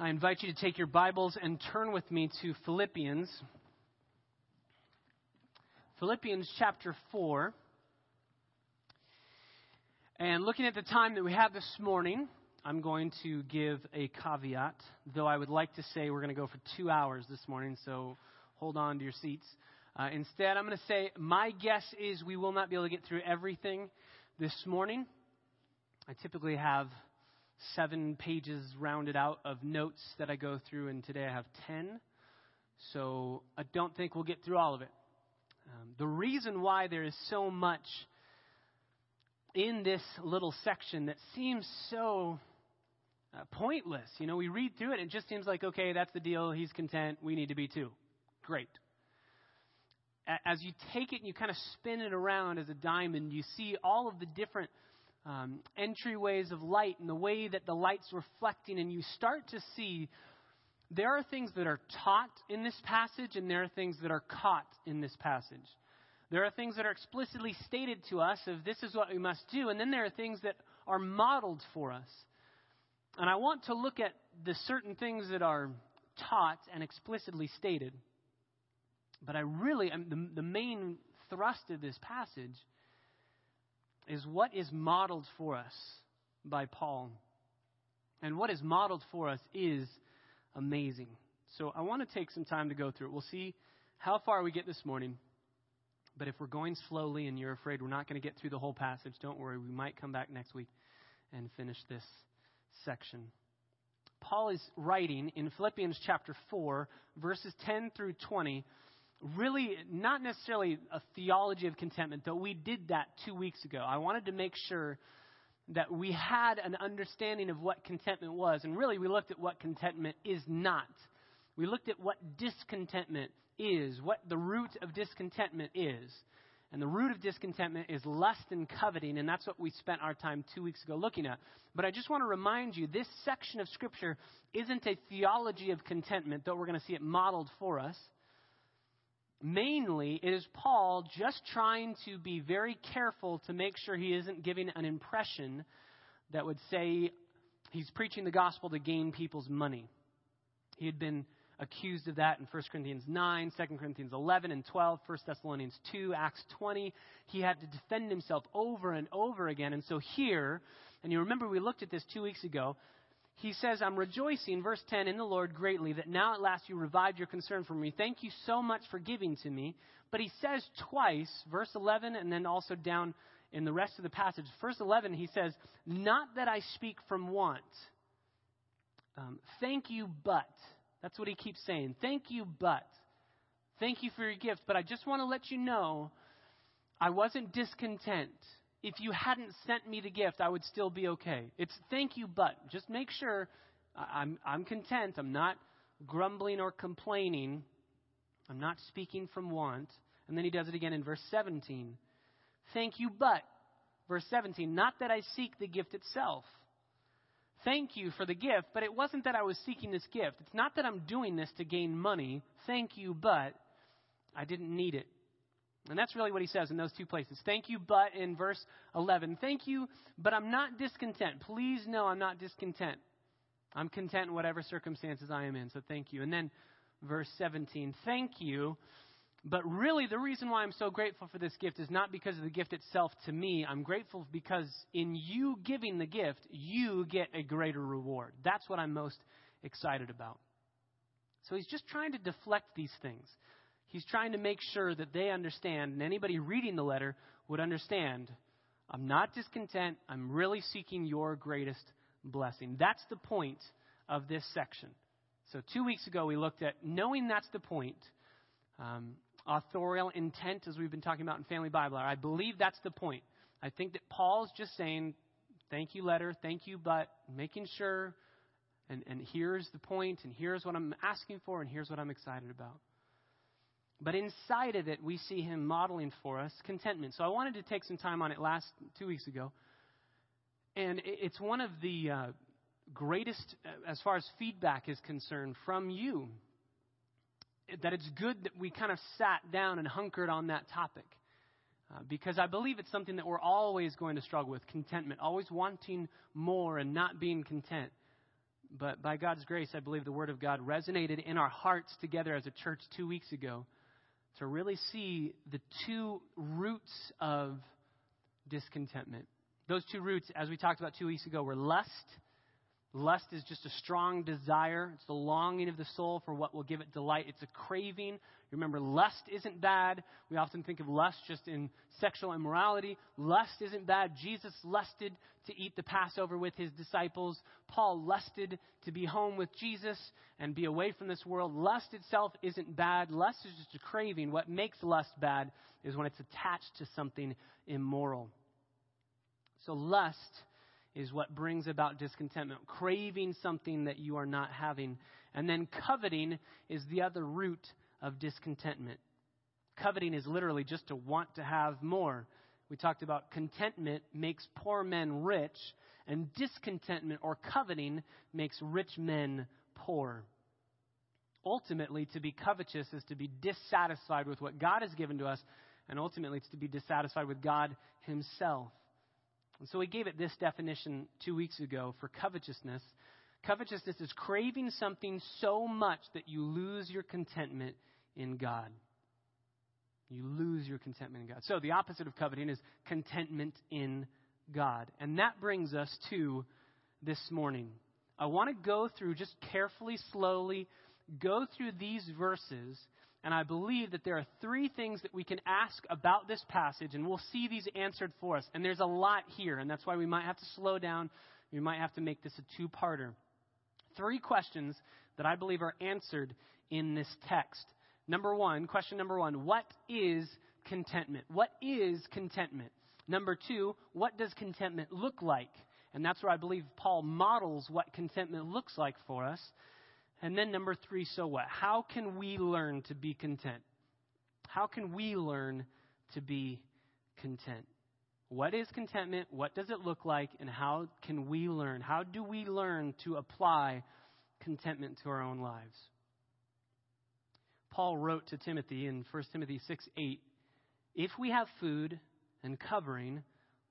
I invite you to take your Bibles and turn with me to Philippians. Philippians chapter 4. And looking at the time that we have this morning, I'm going to give a caveat, though I would like to say we're going to go for two hours this morning, so hold on to your seats. Uh, instead, I'm going to say my guess is we will not be able to get through everything this morning. I typically have seven pages rounded out of notes that I go through, and today I have ten. So I don't think we'll get through all of it. Um, the reason why there is so much in this little section that seems so uh, pointless. You know, we read through it and it just seems like, okay, that's the deal. He's content. We need to be too. Great. As you take it and you kind of spin it around as a diamond, you see all of the different um, entryways of light and the way that the light's reflecting, and you start to see there are things that are taught in this passage, and there are things that are caught in this passage. There are things that are explicitly stated to us of this is what we must do, and then there are things that are modeled for us. And I want to look at the certain things that are taught and explicitly stated. But I really, the, the main thrust of this passage is what is modeled for us by Paul. And what is modeled for us is amazing. So I want to take some time to go through it. We'll see how far we get this morning. But if we're going slowly and you're afraid we're not going to get through the whole passage, don't worry. We might come back next week and finish this section. Paul is writing in Philippians chapter 4, verses 10 through 20, really not necessarily a theology of contentment, though we did that two weeks ago. I wanted to make sure that we had an understanding of what contentment was, and really we looked at what contentment is not. We looked at what discontentment is, what the root of discontentment is. And the root of discontentment is lust and coveting, and that's what we spent our time two weeks ago looking at. But I just want to remind you this section of Scripture isn't a theology of contentment, though we're going to see it modeled for us. Mainly, it is Paul just trying to be very careful to make sure he isn't giving an impression that would say he's preaching the gospel to gain people's money. He had been accused of that in 1 Corinthians 9, 2 Corinthians 11 and 12, 1 Thessalonians 2, Acts 20. He had to defend himself over and over again. And so here, and you remember we looked at this two weeks ago, he says, I'm rejoicing, verse 10, in the Lord greatly that now at last you revived your concern for me. Thank you so much for giving to me. But he says twice, verse 11, and then also down in the rest of the passage. Verse 11, he says, Not that I speak from want. Um, thank you, but. That's what he keeps saying. Thank you, but. Thank you for your gift, but I just want to let you know I wasn't discontent if you hadn't sent me the gift, I would still be okay. It's thank you, but just make sure I'm, I'm content. I'm not grumbling or complaining. I'm not speaking from want. And then he does it again in verse 17. Thank you, but, verse 17, not that I seek the gift itself. Thank you for the gift, but it wasn't that I was seeking this gift. It's not that I'm doing this to gain money. Thank you, but I didn't need it. And that's really what he says in those two places. Thank you, but in verse 11. Thank you, but I'm not discontent. Please know I'm not discontent. I'm content in whatever circumstances I am in, so thank you. And then verse 17. Thank you, but really the reason why I'm so grateful for this gift is not because of the gift itself to me. I'm grateful because in you giving the gift, you get a greater reward. That's what I'm most excited about. So he's just trying to deflect these things. He's trying to make sure that they understand, and anybody reading the letter would understand I'm not discontent. I'm really seeking your greatest blessing. That's the point of this section. So, two weeks ago, we looked at knowing that's the point, um, authorial intent, as we've been talking about in Family Bible. I believe that's the point. I think that Paul's just saying, thank you, letter, thank you, but making sure, and, and here's the point, and here's what I'm asking for, and here's what I'm excited about. But inside of it, we see him modeling for us contentment. So I wanted to take some time on it last two weeks ago. And it's one of the uh, greatest, uh, as far as feedback is concerned, from you. That it's good that we kind of sat down and hunkered on that topic. Uh, because I believe it's something that we're always going to struggle with contentment, always wanting more and not being content. But by God's grace, I believe the Word of God resonated in our hearts together as a church two weeks ago to really see the two roots of discontentment. Those two roots, as we talked about two weeks ago, were lust. Lust is just a strong desire. It's the longing of the soul for what will give it delight. It's a craving. Remember, lust isn't bad. We often think of lust just in sexual immorality. Lust isn't bad. Jesus lusted to eat the Passover with his disciples. Paul lusted to be home with Jesus and be away from this world. Lust itself isn't bad. Lust is just a craving. What makes lust bad is when it's attached to something immoral. So, lust is what brings about discontentment, craving something that you are not having. And then coveting is the other root of discontentment. Coveting is literally just to want to have more. We talked about contentment makes poor men rich, and discontentment or coveting makes rich men poor. Ultimately, to be covetous is to be dissatisfied with what God has given to us, and ultimately, it's to be dissatisfied with God Himself. And so we gave it this definition two weeks ago for covetousness. Covetousness is craving something so much that you lose your contentment in God. You lose your contentment in God. So the opposite of coveting is contentment in God. And that brings us to this morning. I want to go through, just carefully, slowly, go through these verses and I believe that there are three things that we can ask about this passage, and we'll see these answered for us. And there's a lot here, and that's why we might have to slow down. We might have to make this a two parter. Three questions that I believe are answered in this text. Number one, question number one what is contentment? What is contentment? Number two, what does contentment look like? And that's where I believe Paul models what contentment looks like for us. And then number three, so what? How can we learn to be content? How can we learn to be content? What is contentment? What does it look like? And how can we learn? How do we learn to apply contentment to our own lives? Paul wrote to Timothy in 1 Timothy 6 8, If we have food and covering,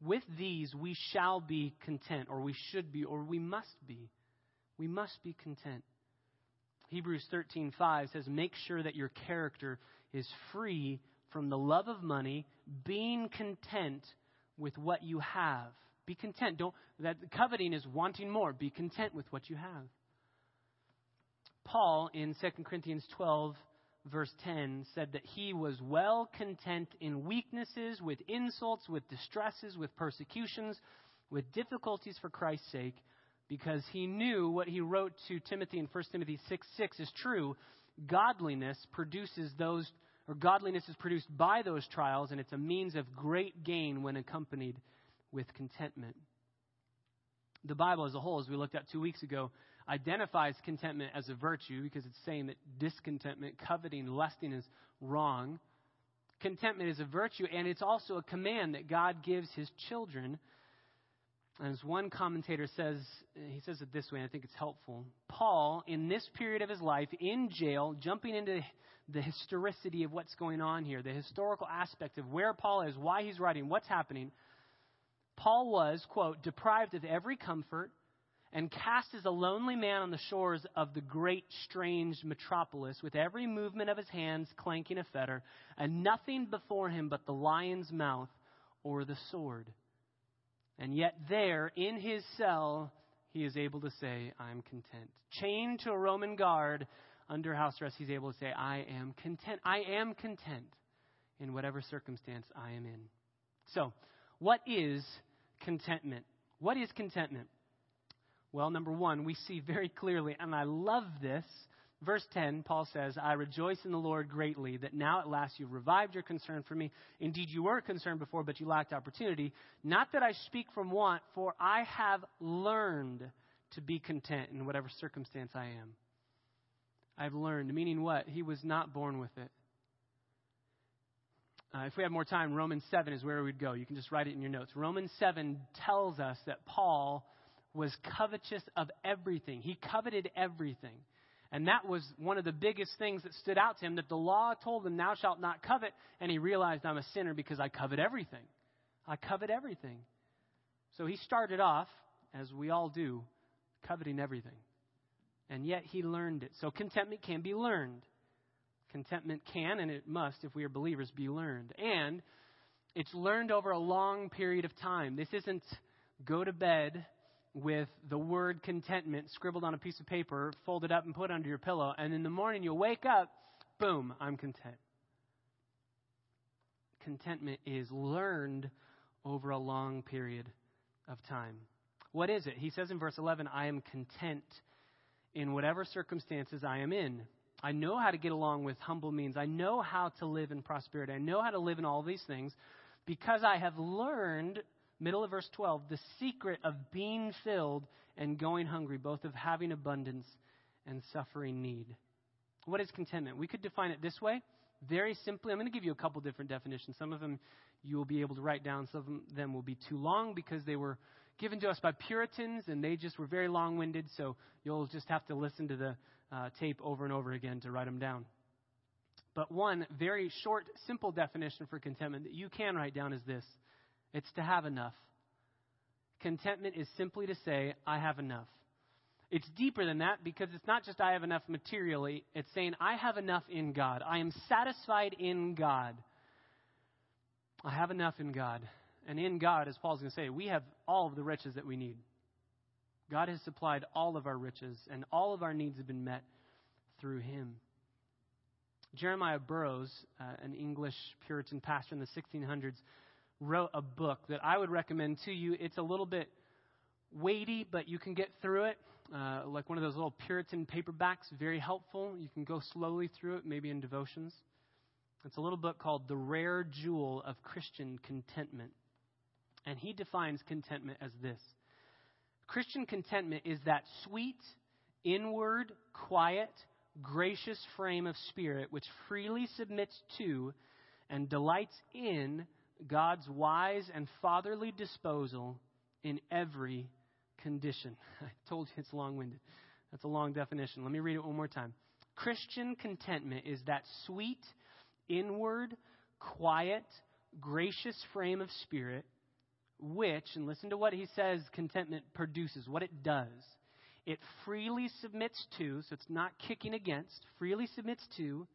with these we shall be content, or we should be, or we must be. We must be content. Hebrews 13:5 says make sure that your character is free from the love of money, being content with what you have. Be content. Don't that coveting is wanting more. Be content with what you have. Paul in 2 Corinthians 12 verse 10 said that he was well content in weaknesses, with insults, with distresses, with persecutions, with difficulties for Christ's sake because he knew what he wrote to Timothy in 1 Timothy 6 6 is true. Godliness produces those, or godliness is produced by those trials, and it's a means of great gain when accompanied with contentment. The Bible as a whole, as we looked at two weeks ago, identifies contentment as a virtue because it's saying that discontentment, coveting, lusting is wrong. Contentment is a virtue, and it's also a command that God gives his children as one commentator says, he says it this way, and I think it's helpful. Paul, in this period of his life, in jail, jumping into the historicity of what's going on here, the historical aspect of where Paul is, why he's writing, what's happening, Paul was, quote, deprived of every comfort and cast as a lonely man on the shores of the great strange metropolis, with every movement of his hands clanking a fetter, and nothing before him but the lion's mouth or the sword. And yet, there in his cell, he is able to say, I'm content. Chained to a Roman guard under house arrest, he's able to say, I am content. I am content in whatever circumstance I am in. So, what is contentment? What is contentment? Well, number one, we see very clearly, and I love this Verse 10, Paul says, I rejoice in the Lord greatly that now at last you've revived your concern for me. Indeed, you were concerned before, but you lacked opportunity. Not that I speak from want, for I have learned to be content in whatever circumstance I am. I've learned, meaning what? He was not born with it. Uh, if we have more time, Romans 7 is where we'd go. You can just write it in your notes. Romans 7 tells us that Paul was covetous of everything, he coveted everything. And that was one of the biggest things that stood out to him that the law told him, Thou shalt not covet. And he realized, I'm a sinner because I covet everything. I covet everything. So he started off, as we all do, coveting everything. and yet he learned it. So contentment can be learned. Contentment can, and it must, if we are believers, be learned. And it's learned over a long period of time. This isn't go to bed with the word contentment scribbled on a piece of paper, folded up and put under your pillow, and in the morning you'll wake up, boom, I'm content. Contentment is learned over a long period of time. What is it? He says in verse 11, I am content in whatever circumstances I am in. I know how to get along with humble means. I know how to live in prosperity. I know how to live in all these things because I have learned, middle of verse 12, the secret of being filled and going hungry, both of having abundance and suffering need. What is contentment? We could define it this way very simply. I'm going to give you a couple different definitions. Some of them you will be able to write down, some of them will be too long because they were given to us by Puritans and they just were very long winded, so you'll just have to listen to the uh, tape over and over again to write them down. But one very short, simple definition for contentment that you can write down is this it's to have enough. Contentment is simply to say, I have enough. It's deeper than that because it's not just I have enough materially, it's saying I have enough in God. I am satisfied in God. I have enough in God. And in God, as Paul's going to say, we have all of the riches that we need. God has supplied all of our riches, and all of our needs have been met through Him. Jeremiah Burroughs, uh, an English Puritan pastor in the 1600s, wrote a book that I would recommend to you. It's a little bit weighty, but you can get through it. Uh, like one of those little Puritan paperbacks, very helpful. You can go slowly through it, maybe in devotions. It's a little book called The Rare Jewel of Christian Contentment. And he defines contentment as this Christian contentment is that sweet, inward, quiet, gracious frame of spirit which freely submits to and delights in God's wise and fatherly disposal in every condition. I told you it's long winded. That's a long definition. Let me read it one more time. Christian contentment is that sweet, inward, quiet, gracious frame of spirit which, and listen to what he says contentment produces, what it does. It freely submits to, so it's not kicking against, freely submits to,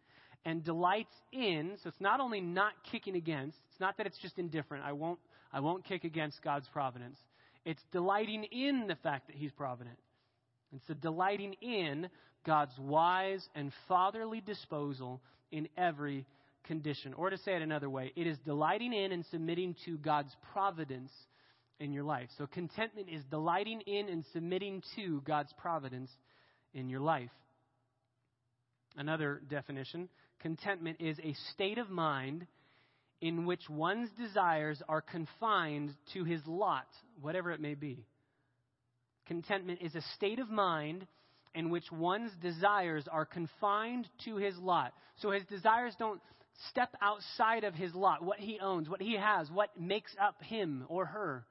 and delights in, so it's not only not kicking against, it's not that it's just indifferent. I won't, I won't kick against God's providence. It's delighting in the fact that He's provident. It's a delighting in God's wise and fatherly disposal in every condition. Or to say it another way, it is delighting in and submitting to God's providence in your life. So contentment is delighting in and submitting to God's providence in your life. Another definition contentment is a state of mind in which one's desires are confined to his lot, whatever it may be. Contentment is a state of mind in which one's desires are confined to his lot. So his desires don't step outside of his lot, what he owns, what he has, what makes up him or her.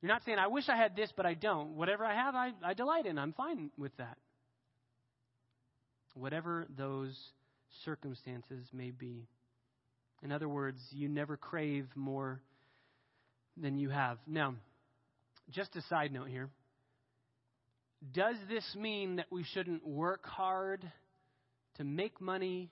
You're not saying, I wish I had this, but I don't. Whatever I have, I, I delight in. I'm fine with that. Whatever those circumstances may be. In other words, you never crave more than you have. Now, just a side note here. Does this mean that we shouldn't work hard to make money,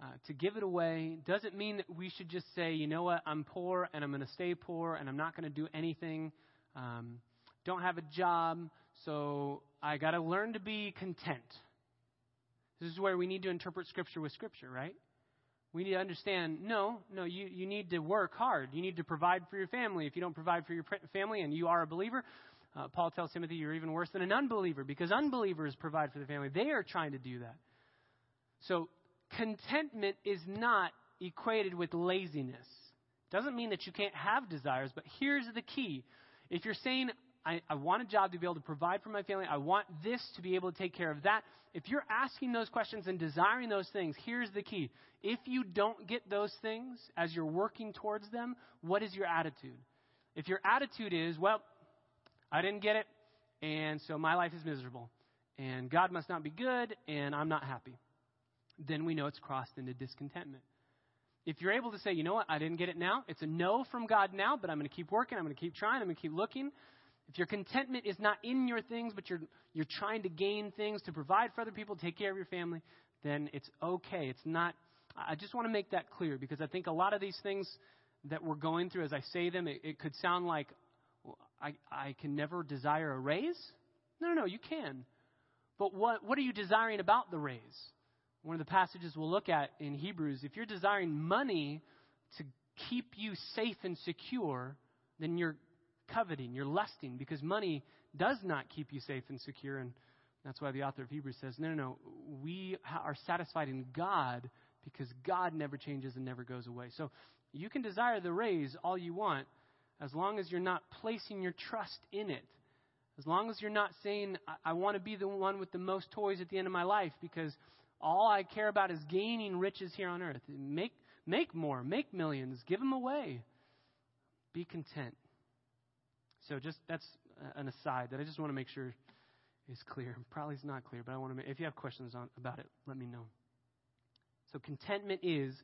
uh, to give it away? Does it mean that we should just say, you know what, I'm poor and I'm going to stay poor and I'm not going to do anything? Um, don't have a job, so I got to learn to be content. This is where we need to interpret Scripture with Scripture, right? We need to understand no, no, you, you need to work hard. You need to provide for your family. If you don't provide for your family and you are a believer, uh, Paul tells Timothy you're even worse than an unbeliever because unbelievers provide for the family. They are trying to do that. So contentment is not equated with laziness. Doesn't mean that you can't have desires, but here's the key. If you're saying, I, I, want a job to be able to provide for my family, I want this to be able to take care of that, if you're asking those questions and desiring those things, here's the key. If you don't get those things as you're working towards them, what is your attitude? If your attitude is, well, I didn't get it, and so my life is miserable, and God must not be good, and I'm not happy then we know it's crossed into discontentment. If you're able to say, you know what, I didn't get it now, it's a no from God now, but I'm going to keep working, I'm going to keep trying, I'm going to keep looking, If your contentment is not in your things, but you're, you're trying to gain things to provide for other people, take care of your family, then it's okay. It's not, I just want to make that clear because I think a lot of these things that we're going through, as I say them, it, it could sound like I, I can never desire a raise. No, no, no, you can. But what, what are you desiring about the raise? One of the passages we'll look at in Hebrews, if you're desiring money to keep you safe and secure, then you're coveting, you're lusting, because money does not keep you safe and secure. And that's why the author of Hebrews says, no, no, no, we are satisfied in God because God never changes and never goes away. So you can desire the raise all you want as long as you're not placing your trust in it. As long as you're not saying, I, I want to be the one with the most toys at the end of my life because all I care about is gaining riches here on earth. Make, make more, make millions, give them away. Be content. So just that's an aside that I just want to make sure is clear. Probably is not clear, but I want to make, if you have questions on, about it, let me know. So contentment is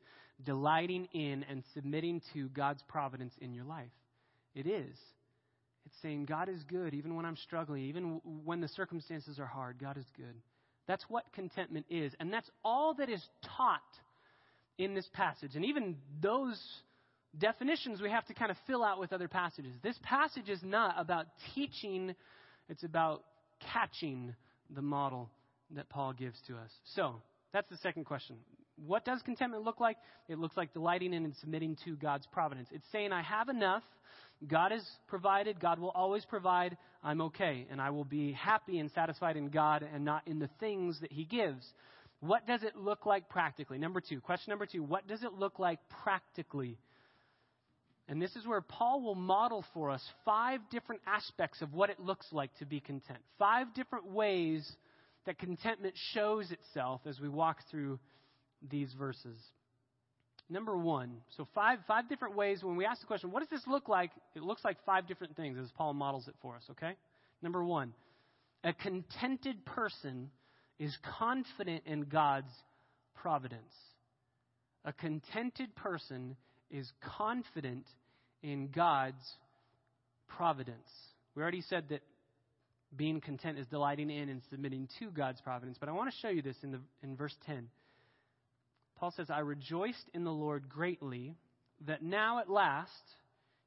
delighting in and submitting to God's providence in your life. It is. It's saying God is good even when I'm struggling, even when the circumstances are hard. God is good. That's what contentment is. And that's all that is taught in this passage. And even those definitions we have to kind of fill out with other passages. This passage is not about teaching, it's about catching the model that Paul gives to us. So, that's the second question. What does contentment look like? It looks like delighting in and submitting to God's providence. It's saying, I have enough. God has provided. God will always provide. I'm okay. And I will be happy and satisfied in God and not in the things that He gives. What does it look like practically? Number two, question number two, what does it look like practically? And this is where Paul will model for us five different aspects of what it looks like to be content. Five different ways that contentment shows itself as we walk through these verses. Number one, so five, five different ways when we ask the question, what does this look like? It looks like five different things as Paul models it for us, okay? Number one, a contented person is confident in God's providence. A contented person is confident in God's providence. We already said that being content is delighting in and submitting to God's providence, but I want to show you this in, the, in verse 10. Paul says, I rejoiced in the Lord greatly that now at last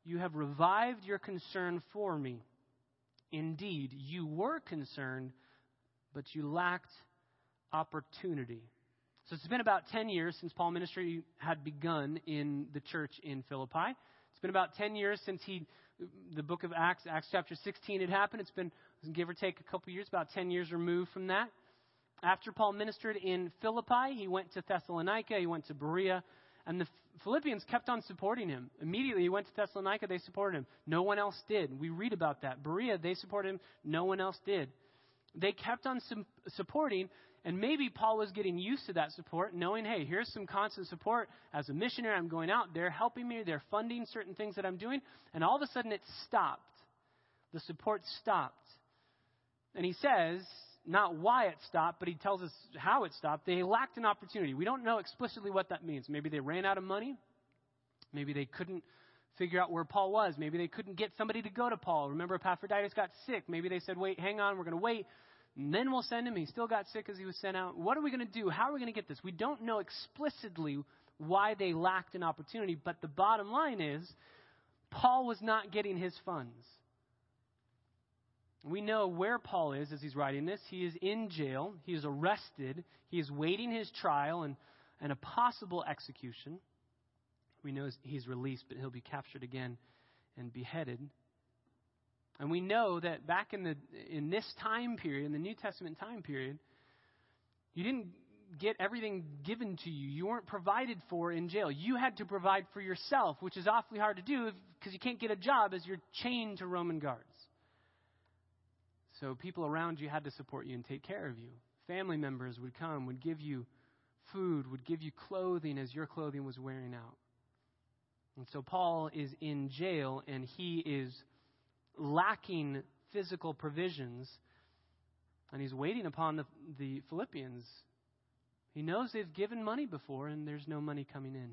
you have revived your concern for me. Indeed, you were concerned, but you lacked opportunity. So it's been about 10 years since Paul ministry had begun in the church in Philippi. It's been about 10 years since he, the book of Acts, Acts chapter 16 had happened. It's been, give or take, a couple years, about 10 years removed from that. After Paul ministered in Philippi, he went to Thessalonica, he went to Berea, and the Philippians kept on supporting him. Immediately he went to Thessalonica, they supported him. No one else did. We read about that. Berea, they supported him, no one else did. They kept on supporting, and maybe Paul was getting used to that support, knowing, hey, here's some constant support. As a missionary, I'm going out. They're helping me. They're funding certain things that I'm doing. And all of a sudden, it stopped. The support stopped. And he says, not why it stopped, but he tells us how it stopped. They lacked an opportunity. We don't know explicitly what that means. Maybe they ran out of money. Maybe they couldn't figure out where Paul was. Maybe they couldn't get somebody to go to Paul. Remember, Epaphroditus got sick. Maybe they said, wait, hang on, we're going to wait then we'll send him. He still got sick as he was sent out. What are we going to do? How are we going to get this? We don't know explicitly why they lacked an opportunity, but the bottom line is Paul was not getting his funds. We know where Paul is as he's writing this. He is in jail. He is arrested. He is waiting his trial and, and a possible execution. We know he's released, but he'll be captured again and beheaded. And we know that back in, the, in this time period, in the New Testament time period, you didn't get everything given to you. You weren't provided for in jail. You had to provide for yourself, which is awfully hard to do because you can't get a job as you're chained to Roman guards. So people around you had to support you and take care of you. Family members would come, would give you food, would give you clothing as your clothing was wearing out. And so Paul is in jail and he is lacking physical provisions, and he's waiting upon the, the Philippians. He knows they've given money before, and there's no money coming in.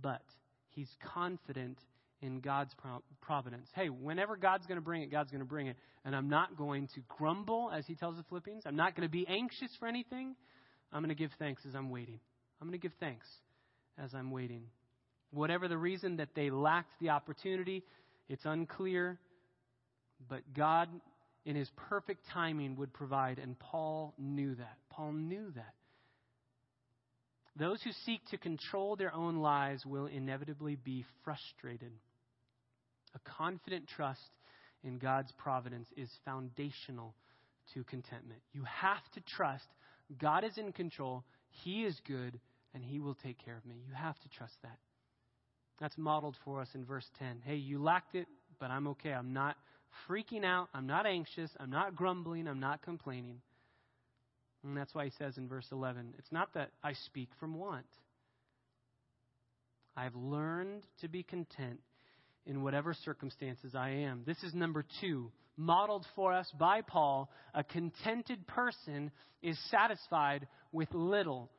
But he's confident in God's providence. Hey, whenever God's going to bring it, God's going to bring it. And I'm not going to grumble, as he tells the Philippians. I'm not going to be anxious for anything. I'm going to give thanks as I'm waiting. I'm going to give thanks as I'm waiting. Whatever the reason that they lacked the opportunity, it's unclear. But God, in his perfect timing, would provide. And Paul knew that. Paul knew that. Those who seek to control their own lives will inevitably be frustrated. A confident trust in God's providence is foundational to contentment. You have to trust God is in control, He is good, and He will take care of me. You have to trust that. That's modeled for us in verse 10. Hey, you lacked it, but I'm okay. I'm not freaking out. I'm not anxious. I'm not grumbling. I'm not complaining. And that's why he says in verse 11, it's not that I speak from want. I've learned to be content in whatever circumstances I am. This is number two, modeled for us by Paul. A contented person is satisfied with little.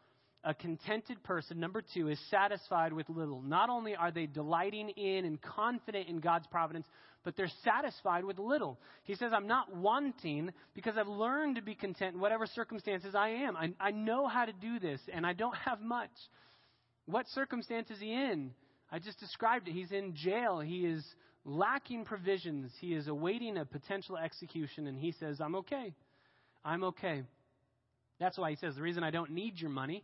A contented person, number two, is satisfied with little. Not only are they delighting in and confident in God's providence, but they're satisfied with little. He says, I'm not wanting because I've learned to be content in whatever circumstances I am. I, I know how to do this, and I don't have much. What circumstance is he in? I just described it. He's in jail. He is lacking provisions. He is awaiting a potential execution, and he says, I'm okay. I'm okay. That's why he says, The reason I don't need your money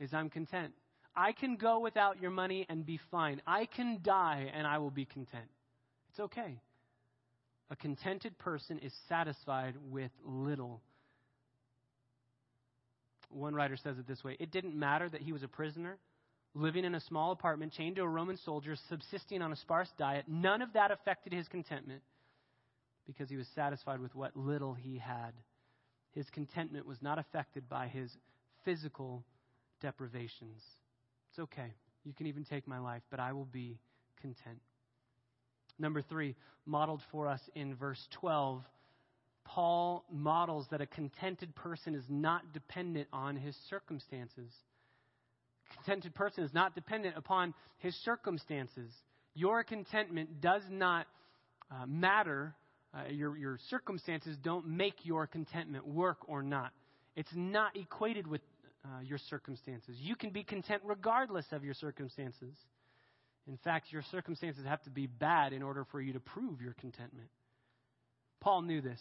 is I'm content. I can go without your money and be fine. I can die and I will be content. It's okay. A contented person is satisfied with little. One writer says it this way It didn't matter that he was a prisoner living in a small apartment, chained to a Roman soldier, subsisting on a sparse diet, none of that affected his contentment because he was satisfied with what little he had. His contentment was not affected by his physical deprivations. It's okay. You can even take my life, but I will be content. Number three, modeled for us in verse 12, Paul models that a contented person is not dependent on his circumstances contented person is not dependent upon his circumstances. Your contentment does not uh, matter. Uh, your, your circumstances don't make your contentment work or not. It's not equated with uh, your circumstances. You can be content regardless of your circumstances. In fact, your circumstances have to be bad in order for you to prove your contentment. Paul knew this.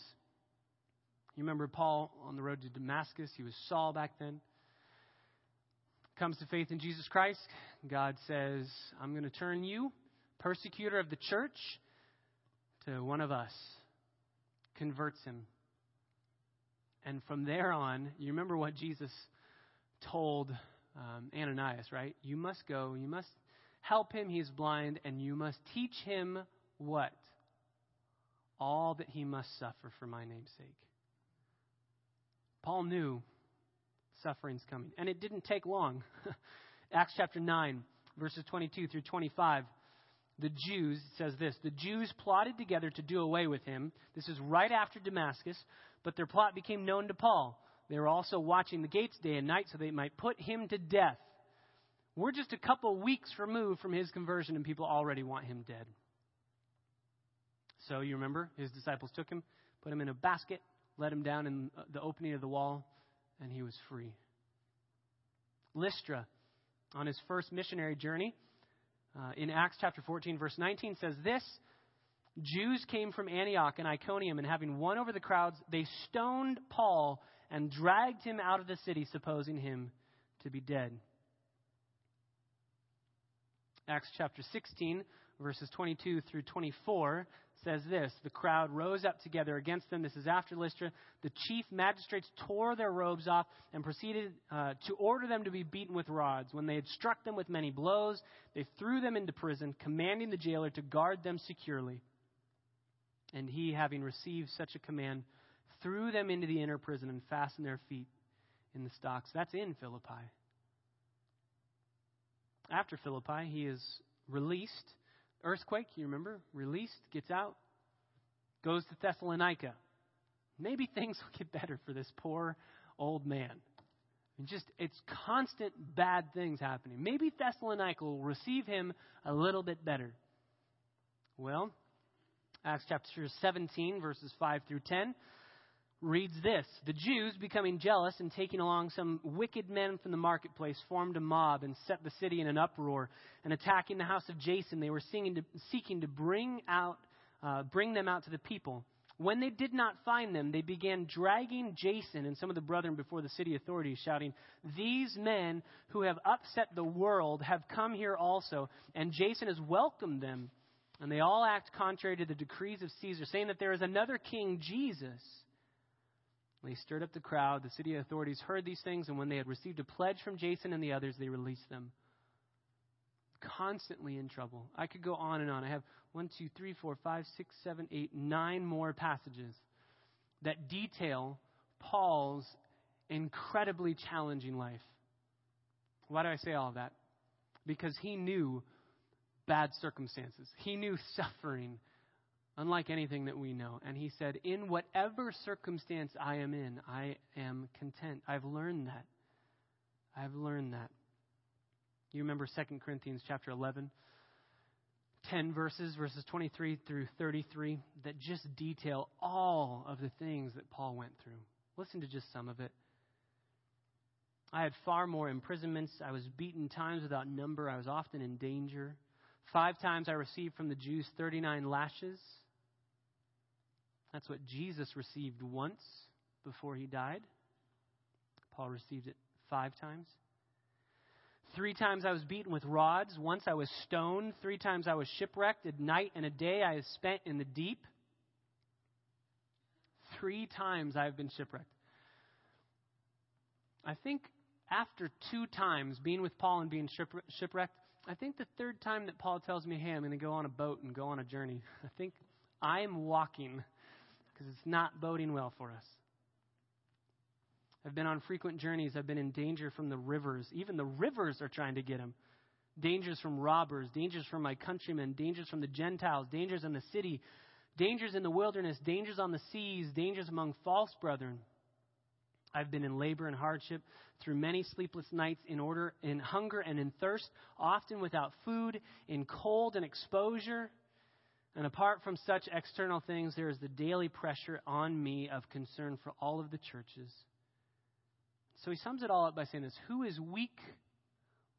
You remember Paul on the road to Damascus? He was Saul back then comes to faith in Jesus Christ, God says, I'm going to turn you, persecutor of the church, to one of us. Converts him. And from there on, you remember what Jesus told um, Ananias, right? You must go, you must help him, he's blind, and you must teach him what? All that he must suffer for my name's sake. Paul knew suffering's coming. And it didn't take long. Acts chapter 9, verses 22 through 25. The Jews, says this, the Jews plotted together to do away with him. This is right after Damascus, but their plot became known to Paul. They were also watching the gates day and night so they might put him to death. We're just a couple weeks removed from his conversion, and people already want him dead. So you remember, his disciples took him, put him in a basket, let him down in the opening of the wall, and he was free. Lystra, on his first missionary journey, uh, in Acts chapter 14, verse 19, says this Jews came from Antioch and Iconium, and having won over the crowds, they stoned Paul and dragged him out of the city, supposing him to be dead. Acts chapter 16, verses 22 through 24 says this The crowd rose up together against them. This is after Lystra. The chief magistrates tore their robes off and proceeded uh, to order them to be beaten with rods. When they had struck them with many blows, they threw them into prison, commanding the jailer to guard them securely. And he, having received such a command, threw them into the inner prison and fastened their feet in the stocks. That's in Philippi. After Philippi, he is released Earthquake, you remember? Released, gets out, goes to Thessalonica. Maybe things will get better for this poor old man. And just, it's constant bad things happening. Maybe Thessalonica will receive him a little bit better. Well, Acts chapter 17, verses 5 through 10 reads this The Jews, becoming jealous and taking along some wicked men from the marketplace, formed a mob and set the city in an uproar. And attacking the house of Jason, they were seeking to bring, out, uh, bring them out to the people. When they did not find them, they began dragging Jason and some of the brethren before the city authorities, shouting, These men who have upset the world have come here also, and Jason has welcomed them. And they all act contrary to the decrees of Caesar, saying that there is another king, Jesus. They stirred up the crowd. The city authorities heard these things, and when they had received a pledge from Jason and the others, they released them. Constantly in trouble. I could go on and on. I have one, two, three, four, five, six, seven, eight, nine more passages that detail Paul's incredibly challenging life. Why do I say all that? Because he knew bad circumstances, he knew suffering unlike anything that we know. And he said, In whatever circumstance I am in, I am content. I've learned that. I've learned that. You remember 2 Corinthians chapter 11? 10 verses, verses 23 through 33, that just detail all of the things that Paul went through. Listen to just some of it. I had far more imprisonments. I was beaten times without number. I was often in danger. Five times I received from the Jews 39 lashes. That's what Jesus received once before he died. Paul received it five times. Three times I was beaten with rods. Once I was stoned. Three times I was shipwrecked. A night and a day I have spent in the deep. Three times I have been shipwrecked. I think after two times being with Paul and being shipwrecked, I think the third time that Paul tells me, hey, I'm going to go on a boat and go on a journey, I think I'm walking because it's not boding well for us. I've been on frequent journeys. I've been in danger from the rivers. Even the rivers are trying to get him. Dangers from robbers, dangers from my countrymen, dangers from the Gentiles, dangers in the city, dangers in the wilderness, dangers on the seas, dangers among false brethren. I've been in labor and hardship through many sleepless nights in order in hunger and in thirst, often without food, in cold and exposure. And apart from such external things, there is the daily pressure on me of concern for all of the churches. So he sums it all up by saying this Who is weak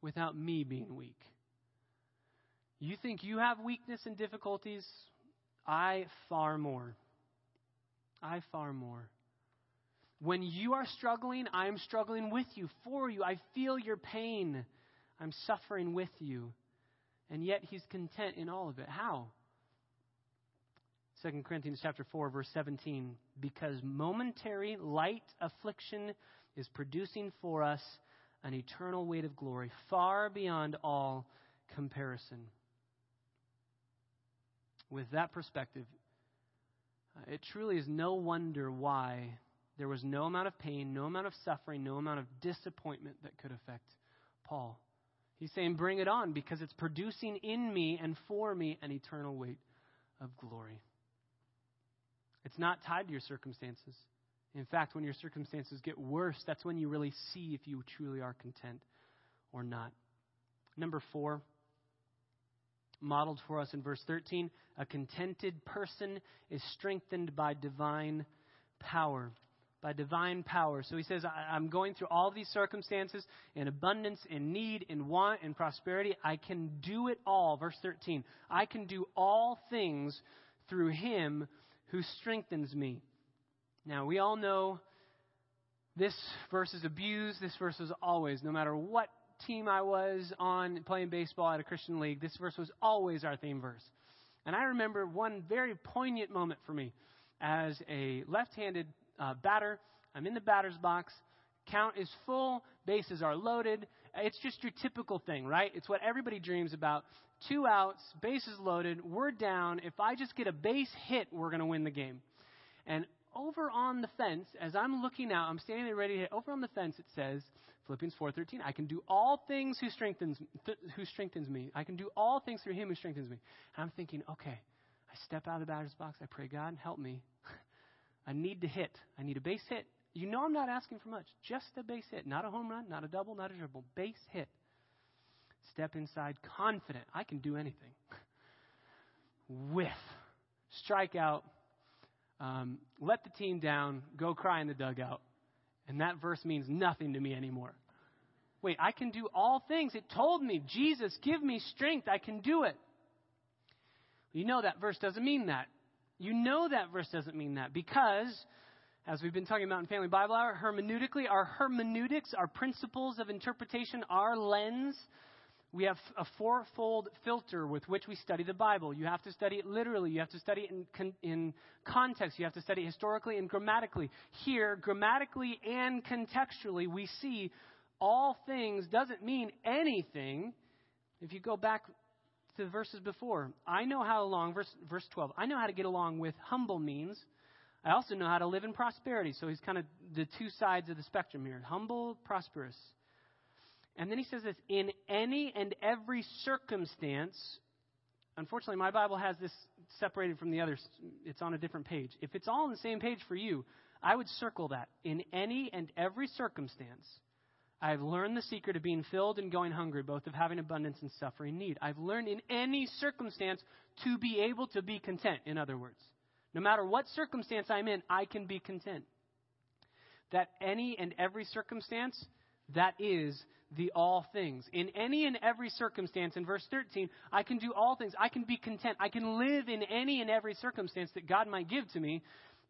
without me being weak? You think you have weakness and difficulties? I far more. I far more. When you are struggling, I am struggling with you, for you. I feel your pain. I'm suffering with you. And yet he's content in all of it. How? 2 Corinthians chapter 4 verse 17 because momentary light affliction is producing for us an eternal weight of glory far beyond all comparison. With that perspective, uh, it truly is no wonder why there was no amount of pain, no amount of suffering, no amount of disappointment that could affect Paul. He's saying, Bring it on because it's producing in me and for me an eternal weight of glory. It's not tied to your circumstances. In fact, when your circumstances get worse, that's when you really see if you truly are content or not. Number four, modeled for us in verse 13, a contented person is strengthened by divine power. By divine power. So he says, I'm going through all these circumstances in abundance, in need, in want, in prosperity. I can do it all. Verse 13. I can do all things through him who strengthens me. Now, we all know this verse is abused. This verse is always, no matter what team I was on playing baseball at a Christian league, this verse was always our theme verse. And I remember one very poignant moment for me as a left handed uh, batter. I'm in the batter's box. Count is full. Bases are loaded. It's just your typical thing, right? It's what everybody dreams about two outs, bases loaded, we're down. If I just get a base hit, we're going to win the game. And over on the fence, as I'm looking out, I'm standing there ready to hit. Over on the fence, it says, Philippians 4:13, I can do all things who strengthens th- who strengthens me. I can do all things through Him who strengthens me. And I'm thinking, okay, I step out of the batter's box. I pray, God, help me. I need to hit. I need a base hit. You know, I'm not asking for much. Just a base hit, not a home run, not a double, not a triple. Base hit step inside confident I can do anything. whiff, strike out, um, let the team down, go cry in the dugout. And that verse means nothing to me anymore. Wait, I can do all things. It told me, Jesus, give me strength. I can do it. You know that verse doesn't mean that. You know that verse doesn't mean that because, as we've been talking about in Family Bible Hour, hermeneutically, our hermeneutics, our principles of interpretation, our lens, we have a fourfold filter with which we study the Bible. You have to study it literally. You have to study it in, in context. You have to study it historically and grammatically. Here, grammatically and contextually, we see all things doesn't mean anything. If you go back to the verses before, I know how along, verse, verse 12, I know how to get along with humble means. I also know how to live in prosperity. So he's kind of the two sides of the spectrum here humble, prosperous. And then he says this in any and every circumstance. Unfortunately, my Bible has this separated from the others. It's on a different page. If it's all on the same page for you, I would circle that. In any and every circumstance, I have learned the secret of being filled and going hungry, both of having abundance and suffering need. I've learned in any circumstance to be able to be content, in other words. No matter what circumstance I'm in, I can be content. That any and every circumstance, that is the all things. In any and every circumstance, in verse 13, I can do all things. I can be content. I can live in any and every circumstance that God might give to me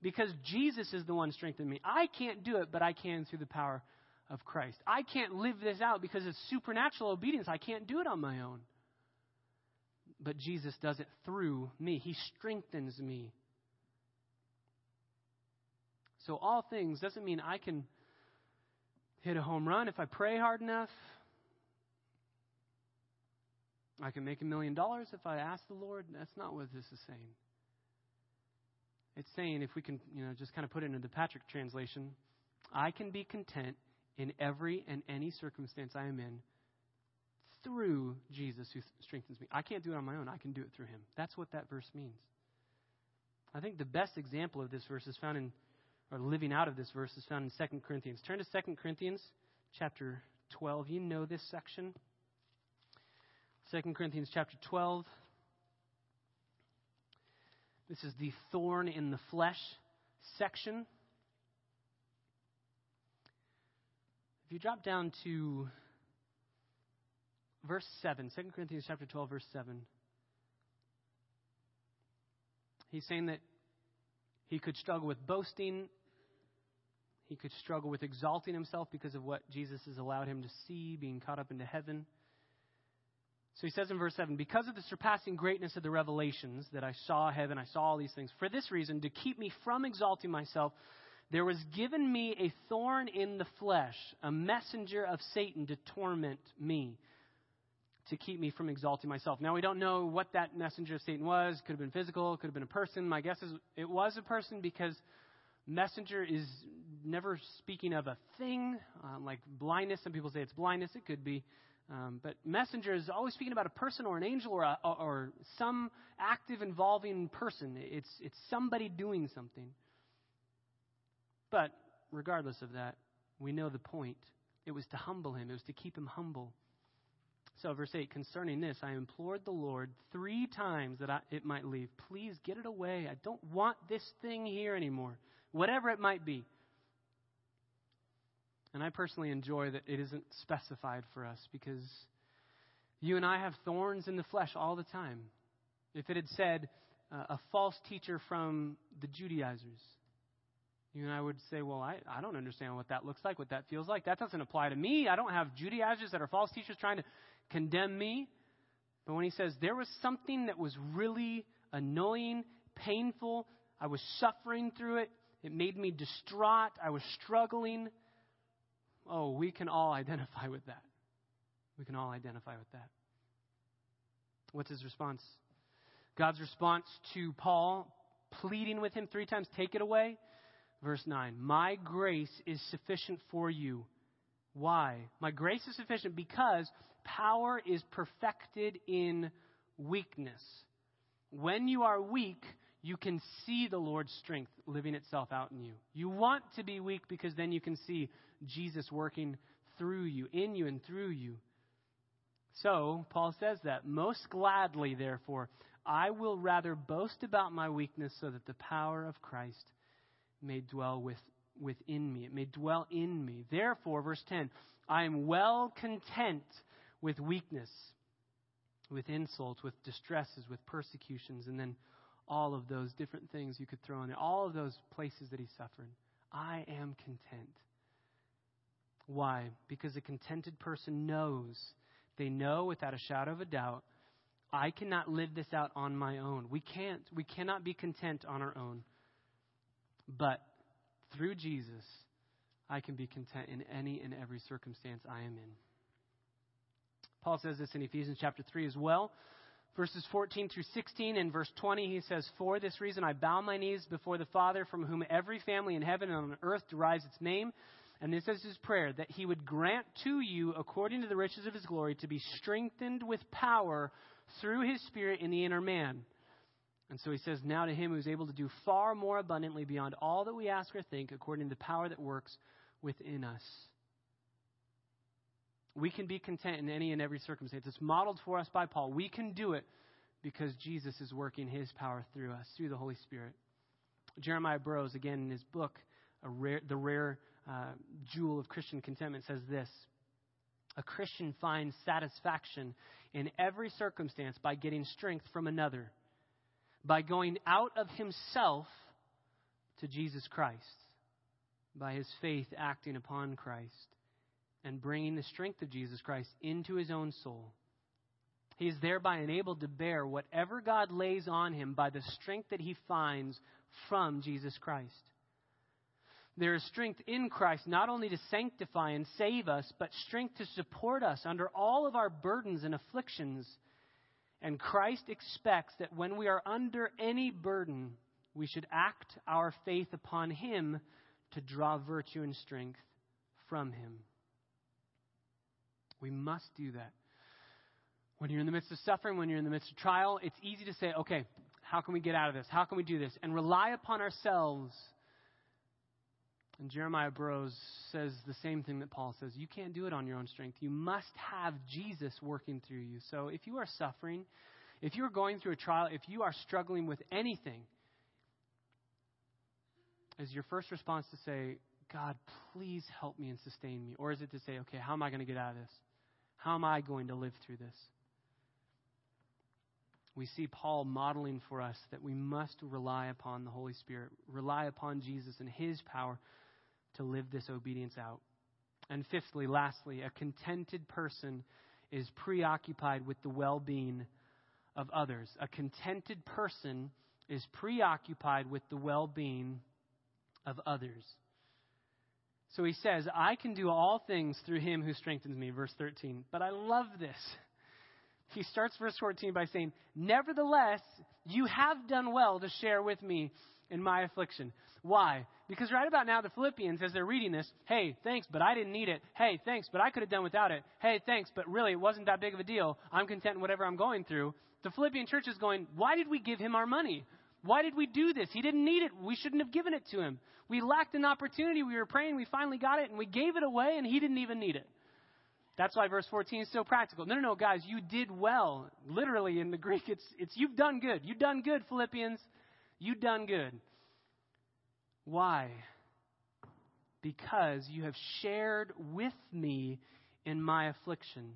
because Jesus is the one strengthening me. I can't do it, but I can through the power of Christ. I can't live this out because it's supernatural obedience. I can't do it on my own. But Jesus does it through me, He strengthens me. So, all things doesn't mean I can hit a home run if I pray hard enough. I can make a million dollars if I ask the Lord. That's not what this is saying. It's saying, if we can, you know, just kind of put it into the Patrick translation, I can be content in every and any circumstance I am in through Jesus who strengthens me. I can't do it on my own. I can do it through him. That's what that verse means. I think the best example of this verse is found in or living out of this verse is found in 2 Corinthians. Turn to 2 Corinthians chapter 12. You know this section. 2 Corinthians chapter 12. This is the thorn in the flesh section. If you drop down to verse 7, 2 Corinthians chapter 12, verse 7, he's saying that he could struggle with boasting he could struggle with exalting himself because of what Jesus has allowed him to see, being caught up into heaven. So he says in verse 7 Because of the surpassing greatness of the revelations that I saw heaven, I saw all these things, for this reason, to keep me from exalting myself, there was given me a thorn in the flesh, a messenger of Satan to torment me, to keep me from exalting myself. Now, we don't know what that messenger of Satan was. Could have been physical, could have been a person. My guess is it was a person because messenger is never speaking of a thing, um, like blindness. Some people say it's blindness. It could be. Um, but messenger is always speaking about a person or an angel or, a, or some active involving person. It's, it's somebody doing something. But regardless of that, we know the point. It was to humble him, it was to keep him humble. So, verse 8 concerning this, I implored the Lord three times that I, it might leave. Please get it away. I don't want this thing here anymore whatever it might be. And I personally enjoy that it isn't specified for us because you and I have thorns in the flesh all the time. If it had said uh, a false teacher from the Judaizers, you and I would say, well, I, I don't understand what that looks like, what that feels like. That doesn't apply to me. I don't have Judaizers that are false teachers trying to condemn me. But when he says there was something that was really annoying, painful, I was suffering through it, it made me distraught. I was struggling. Oh, we can all identify with that. We can all identify with that. What's his response? God's response to Paul pleading with him three times take it away. Verse 9 My grace is sufficient for you. Why? My grace is sufficient because power is perfected in weakness. When you are weak, you can see the Lord's strength living itself out in you. You want to be weak because then you can see Jesus working through you, in you, and through you. So, Paul says that, most gladly, therefore, I will rather boast about my weakness so that the power of Christ may dwell with, within me. It may dwell in me. Therefore, verse 10, I am well content with weakness, with insults, with distresses, with persecutions, and then all of those different things you could throw in there, all of those places that he suffered. I am content. Why? Because a contented person knows, they know without a shadow of a doubt, I cannot live this out on my own. We can't. We cannot be content on our own. But through Jesus, I can be content in any and every circumstance I am in. Paul says this in Ephesians chapter 3 as well. Verses 14 through 16 and verse 20, he says, For this reason I bow my knees before the Father, from whom every family in heaven and on earth derives its name. And this is his prayer, that he would grant to you, according to the riches of his glory, to be strengthened with power through his Spirit in the inner man. And so he says, Now to him who is able to do far more abundantly beyond all that we ask or think, according to the power that works within us. We can be content in any and every circumstance. It's modeled for us by Paul. We can do it because Jesus is working his power through us, through the Holy Spirit. Jeremiah Burroughs, again in his book, rare, The Rare uh, Jewel of Christian Contentment, says this A Christian finds satisfaction in every circumstance by getting strength from another, by going out of himself to Jesus Christ, by his faith acting upon Christ and bringing the strength of Jesus Christ into his own soul. He is thereby enabled to bear whatever God lays on him by the strength that he finds from Jesus Christ. There is strength in Christ not only to sanctify and save us, but strength to support us under all of our burdens and afflictions. And Christ expects that when we are under any burden, we should act our faith upon Him to draw virtue and strength from Him. We must do that. When you're in the midst of suffering, when you're in the midst of trial, it's easy to say, okay, how can we get out of this? How can we do this? And rely upon ourselves. And Jeremiah Burroughs says the same thing that Paul says. You can't do it on your own strength. You must have Jesus working through you. So if you are suffering, if you are going through a trial, if you are struggling with anything, is your first response to say, God, please help me and sustain me? Or is it to say, okay, how am I going to get out of this? How am I going to live through this? We see Paul modeling for us that we must rely upon the Holy Spirit, rely upon Jesus and his power to live this obedience out. And fifthly, lastly, a contented person is preoccupied with the well being of others. A contented person is preoccupied with the well being of others. So he says, I can do all things through him who strengthens me, verse 13. But I love this. He starts verse 14 by saying, Nevertheless, you have done well to share with me in my affliction. Why? Because right about now, the Philippians, as they're reading this, hey, thanks, but I didn't need it. Hey, thanks, but I could have done without it. Hey, thanks, but really, it wasn't that big of a deal. I'm content in whatever I'm going through. The Philippian church is going, why did we give him our money? Why did we do this? He didn't need it. We shouldn't have given it to him. We lacked an opportunity. We were praying. We finally got it, and we gave it away, and he didn't even need it. That's why verse 14 is so practical. No, no, no, guys, you did well. Literally in the Greek, it's, it's you've done good. You've done good, Philippians. You've done good. Why? Because you have shared with me in my affliction.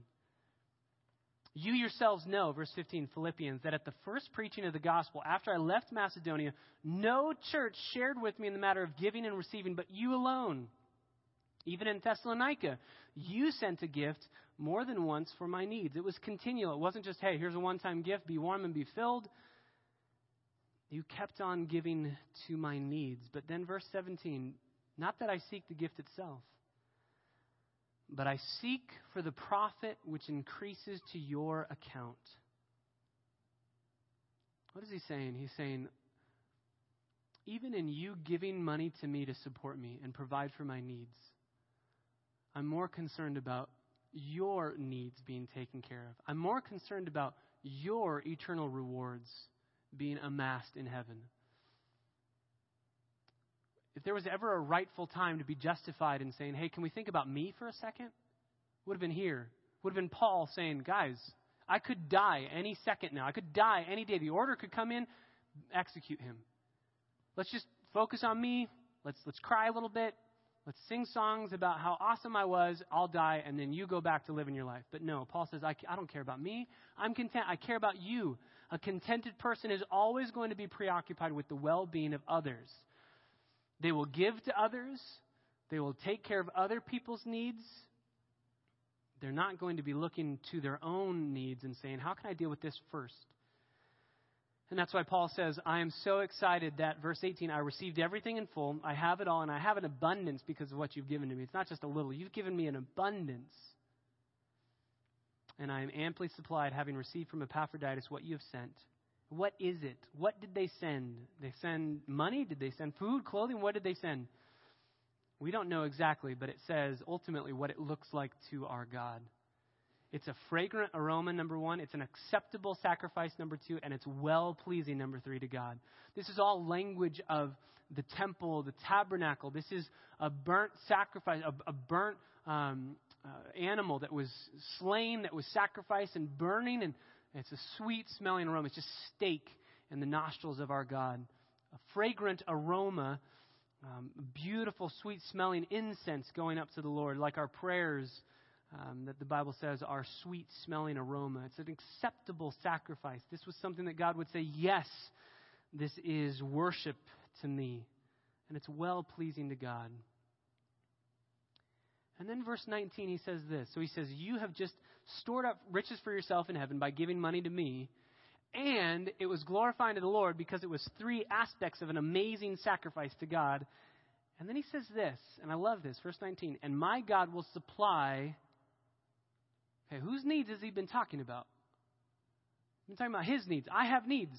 You yourselves know, verse 15, Philippians, that at the first preaching of the gospel, after I left Macedonia, no church shared with me in the matter of giving and receiving, but you alone. Even in Thessalonica, you sent a gift more than once for my needs. It was continual. It wasn't just, hey, here's a one time gift, be warm and be filled. You kept on giving to my needs. But then, verse 17, not that I seek the gift itself but I seek for the profit which increases to your account. What is he saying? He's saying, even in you giving money to me to support me and provide for my needs, I'm more concerned about your needs being taken care of. I'm more concerned about your eternal rewards being amassed in heaven if there was ever a rightful time to be justified in saying, hey, can we think about me for a second? Would have been here. Would have been Paul saying, guys, I could die any second now. I could die any day. The order could come in, execute him. Let's just focus on me. Let's, let's cry a little bit. Let's sing songs about how awesome I was. I'll die, and then you go back to living your life. But no, Paul says, I, I don't care about me. I'm content. I care about you. A contented person is always going to be preoccupied with the well being of others. They will give to others, they will take care of other people's needs. They're not going to be looking to their own needs and saying, How can I deal with this first? And that's why Paul says, I am so excited that, verse 18, I received everything in full. I have it all, and I have an abundance because of what you've given to me. It's not just a little, you've given me an abundance. And I am amply supplied, having received from Epaphroditus what you have sent. What is it? What did they send? They send money? Did they send food, clothing? What did they send? We don't know exactly, but it says ultimately what it looks like to our God. It's a fragrant aroma, number one. It's an acceptable sacrifice, number two. And it's well pleasing, number three, to God. This is all language of the temple, the tabernacle. This is a burnt sacrifice, a, a burnt um, animal that was slain, that was sacrificed and burning. And it's a sweet smelling aroma. It's just steak in the nostrils of our God. A fragrant aroma, um, beautiful, sweet smelling incense going up to the Lord, like our prayers um, that the Bible says are sweet smelling aroma. It's an acceptable sacrifice. This was something that God would say, Yes, this is worship to me. And it's well pleasing to God. And then verse 19, he says this. So he says, You have just stored up riches for yourself in heaven by giving money to me. And it was glorifying to the Lord because it was three aspects of an amazing sacrifice to God. And then he says this, and I love this, verse 19, and my God will supply Okay, whose needs has he been talking about? He's talking about his needs. I have needs.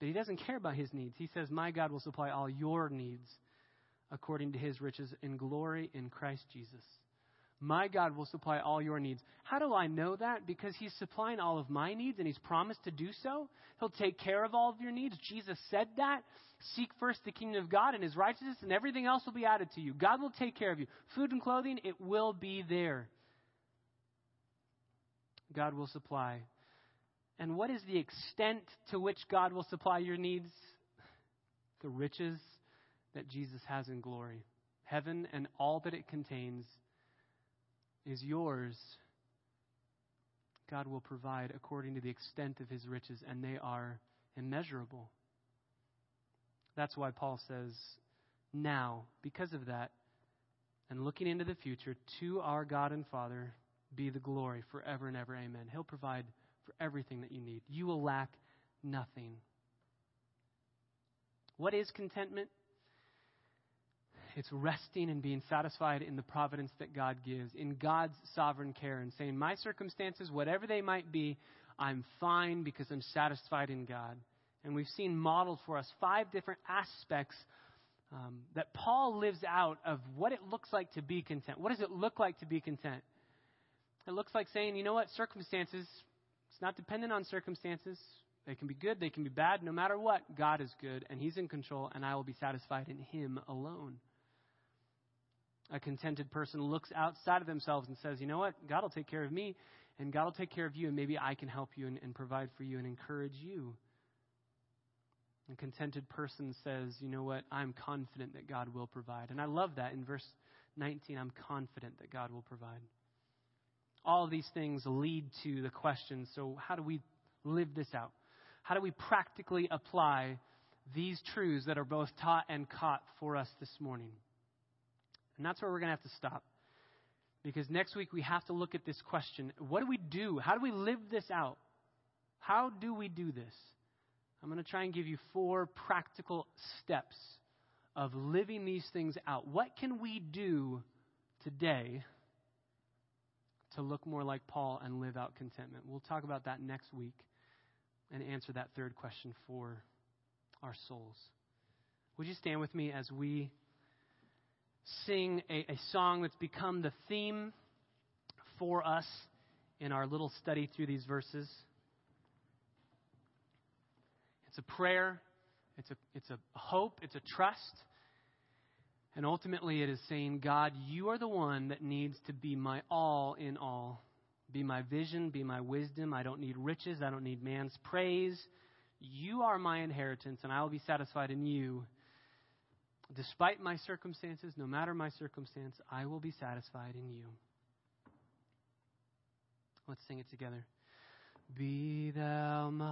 But he doesn't care about his needs. He says, My God will supply all your needs according to his riches in glory in Christ Jesus. My God will supply all your needs. How do I know that? Because he's supplying all of my needs and he's promised to do so. He'll take care of all of your needs. Jesus said that. Seek first the kingdom of God and his righteousness, and everything else will be added to you. God will take care of you. Food and clothing, it will be there. God will supply. And what is the extent to which God will supply your needs? The riches that Jesus has in glory. Heaven and all that it contains is yours. God will provide according to the extent of his riches, and they are immeasurable. That's why Paul says, now, because of that, and looking into the future, to our God and Father be the glory forever and ever. Amen. He'll provide for everything that you need. You will lack nothing. What is contentment? It's resting and being satisfied in the providence that God gives, in God's sovereign care, and saying, My circumstances, whatever they might be, I'm fine because I'm satisfied in God. And we've seen modeled for us five different aspects um, that Paul lives out of what it looks like to be content. What does it look like to be content? It looks like saying, you know what, circumstances, it's not dependent on circumstances. They can be good, they can be bad. No matter what, God is good, and He's in control, and I will be satisfied in Him alone. A contented person looks outside of themselves and says, you know what, God will take care of me, and God will take care of you, and maybe I can help you and, and provide for you and encourage you. A contented person says, you know what, I'm confident that God will provide. And I love that in verse 19, I'm confident that God will provide. All these things lead to the question so, how do we live this out? How do we practically apply these truths that are both taught and caught for us this morning? And that's where we're going to have to stop. Because next week we have to look at this question what do we do? How do we live this out? How do we do this? I'm going to try and give you four practical steps of living these things out. What can we do today to look more like Paul and live out contentment. We'll talk about that next week and answer that third question for our souls. Would you stand with me as we sing a, a song that's become the theme for us in our little study through these verses? It's a prayer, it's a, it's a hope, it's a trust. And ultimately, it is saying, God, you are the one that needs to be my all in all. Be my vision, be my wisdom. I don't need riches, I don't need man's praise. You are my inheritance, and I will be satisfied in you. Despite my circumstances, no matter my circumstance, I will be satisfied in you. Let's sing it together. Be thou my